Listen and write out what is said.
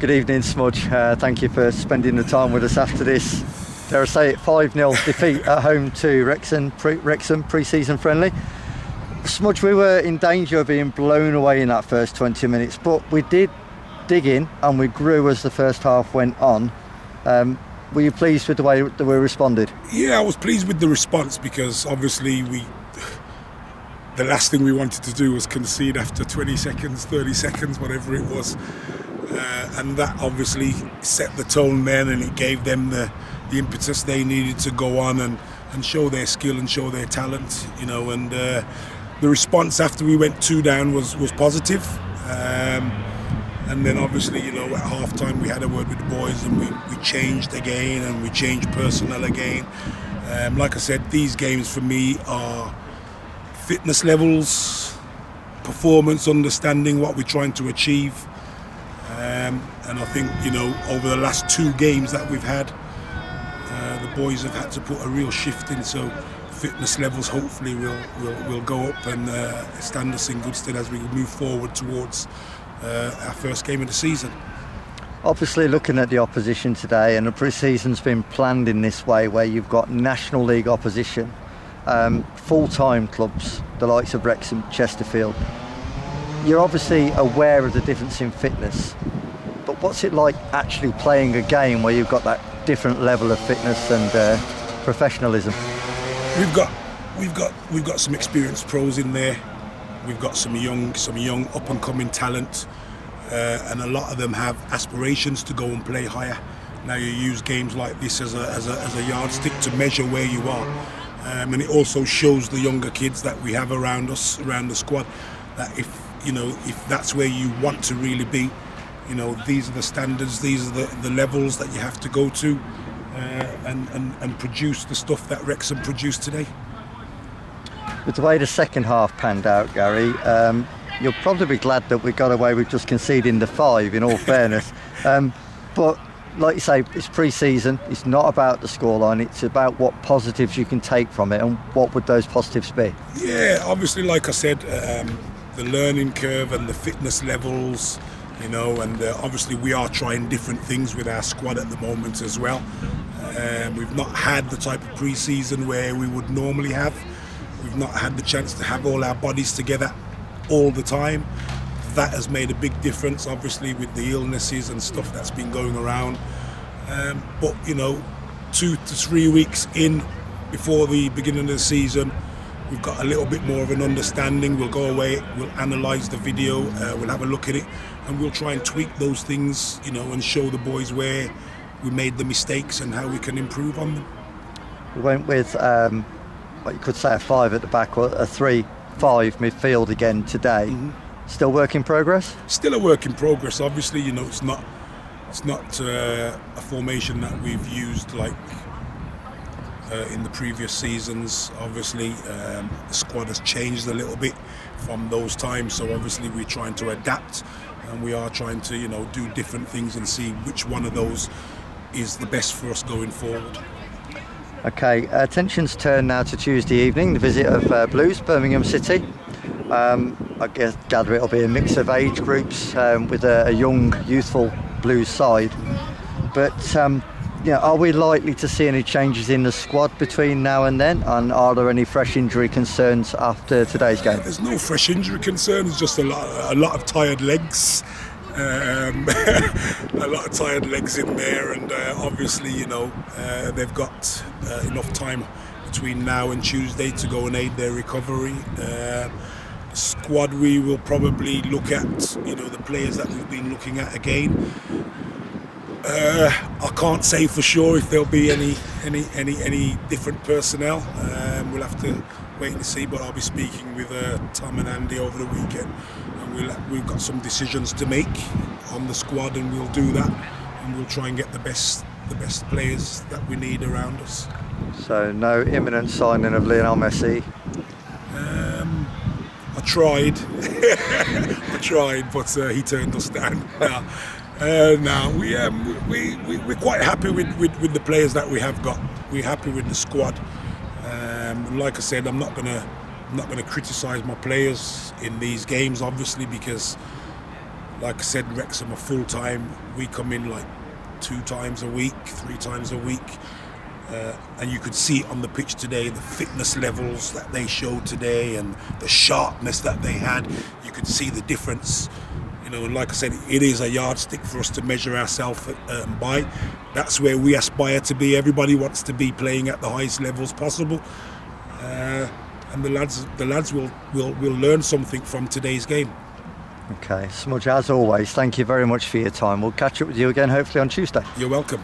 Good evening, Smudge. Uh, thank you for spending the time with us after this. Dare I say it, 5 0 defeat at home to Wrexham, pre- Wrexham pre-season friendly. Smudge, we were in danger of being blown away in that first 20 minutes, but we did dig in and we grew as the first half went on. Um, were you pleased with the way that we responded? Yeah, I was pleased with the response because obviously we. The last thing we wanted to do was concede after 20 seconds, 30 seconds, whatever it was. Uh, and that obviously set the tone then and it gave them the, the impetus they needed to go on and, and show their skill and show their talent, you know. And uh, the response after we went two down was, was positive. Um, and then obviously, you know, at half time we had a word with the boys and we, we changed again and we changed personnel again. Um, like I said, these games for me are fitness levels, performance, understanding what we're trying to achieve. And I think, you know, over the last two games that we've had, uh, the boys have had to put a real shift in. So fitness levels hopefully will, will, will go up and uh, stand us in good stead as we move forward towards uh, our first game of the season. Obviously, looking at the opposition today, and the pre-season's been planned in this way, where you've got National League opposition, um, full-time clubs, the likes of Wrexham, Chesterfield. You're obviously aware of the difference in fitness, what's it like actually playing a game where you've got that different level of fitness and uh, professionalism? We've got, we've got, we've got some experienced pros in there We've got some young, some young up and coming talent, uh, and a lot of them have aspirations to go and play higher. Now you use games like this as a, as a, as a yardstick to measure where you are, um, and it also shows the younger kids that we have around us, around the squad, that if you know if that's where you want to really be, you know these are the standards, these are the, the levels that you have to go to, uh, and, and and produce the stuff that Wrexham produced today. With the way the second half panned out, Gary, um, you'll probably be glad that we got away with just conceding the five, in all fairness. Um, but like you say, it's pre-season. It's not about the scoreline. It's about what positives you can take from it, and what would those positives be? Yeah, obviously, like I said, um, the learning curve and the fitness levels, you know, and uh, obviously we are trying different things with our squad at the moment as well. Um, we've not had the type of pre-season where we would normally have. We've not had the chance to have all our bodies together all the time. That has made a big difference, obviously, with the illnesses and stuff that's been going around. Um, but, you know, two to three weeks in before the beginning of the season, we've got a little bit more of an understanding. We'll go away, we'll analyse the video, uh, we'll have a look at it, and we'll try and tweak those things, you know, and show the boys where we made the mistakes and how we can improve on them. We went with um, what you could say a five at the back or a three five midfield again today. Mm-hmm. Still work in progress. Still a work in progress. Obviously, you know it's not it's not uh, a formation that we've used like uh, in the previous seasons. Obviously, um, the squad has changed a little bit from those times. So obviously, we're trying to adapt, and we are trying to you know do different things and see which one of those is the best for us going forward. Okay, attention's turned now to Tuesday evening, the visit of uh, Blues, Birmingham City. Um, I guess, gather it'll be a mix of age groups um, with a, a, young, youthful Blues side. But um, you know, are we likely to see any changes in the squad between now and then? And are there any fresh injury concerns after today's game? There's no fresh injury concerns, just a lot, a lot of tired legs. Um, a lot of tired legs in there, and uh, obviously, you know, uh, they've got uh, enough time between now and Tuesday to go and aid their recovery. Uh, squad, we will probably look at, you know, the players that we've been looking at again. Uh, I can't say for sure if there'll be any any any any different personnel. Um, we'll have to wait and see. But I'll be speaking with uh, Tom and Andy over the weekend we'll, we've got some decisions to make on the squad, and we'll do that, and we'll try and get the best the best players that we need around us. So no imminent signing of Lionel Messi. Um, I tried, I tried, but uh, he turned us down. now, uh, now we, um, we, we we're quite happy with, with, with the players that we have got. We're happy with the squad. Um, like I said, I'm not gonna I'm not to criticise my players in these games, obviously, because like I said, Wrexham are full time. We come in like two times a week, three times a week. Uh, and you could see on the pitch today the fitness levels that they showed today and the sharpness that they had. You could see the difference. You know, and like I said, it is a yardstick for us to measure ourselves um, by. That's where we aspire to be. Everybody wants to be playing at the highest levels possible, uh, and the lads, the lads will, will will learn something from today's game. Okay, Smudge, as always, thank you very much for your time. We'll catch up with you again hopefully on Tuesday. You're welcome.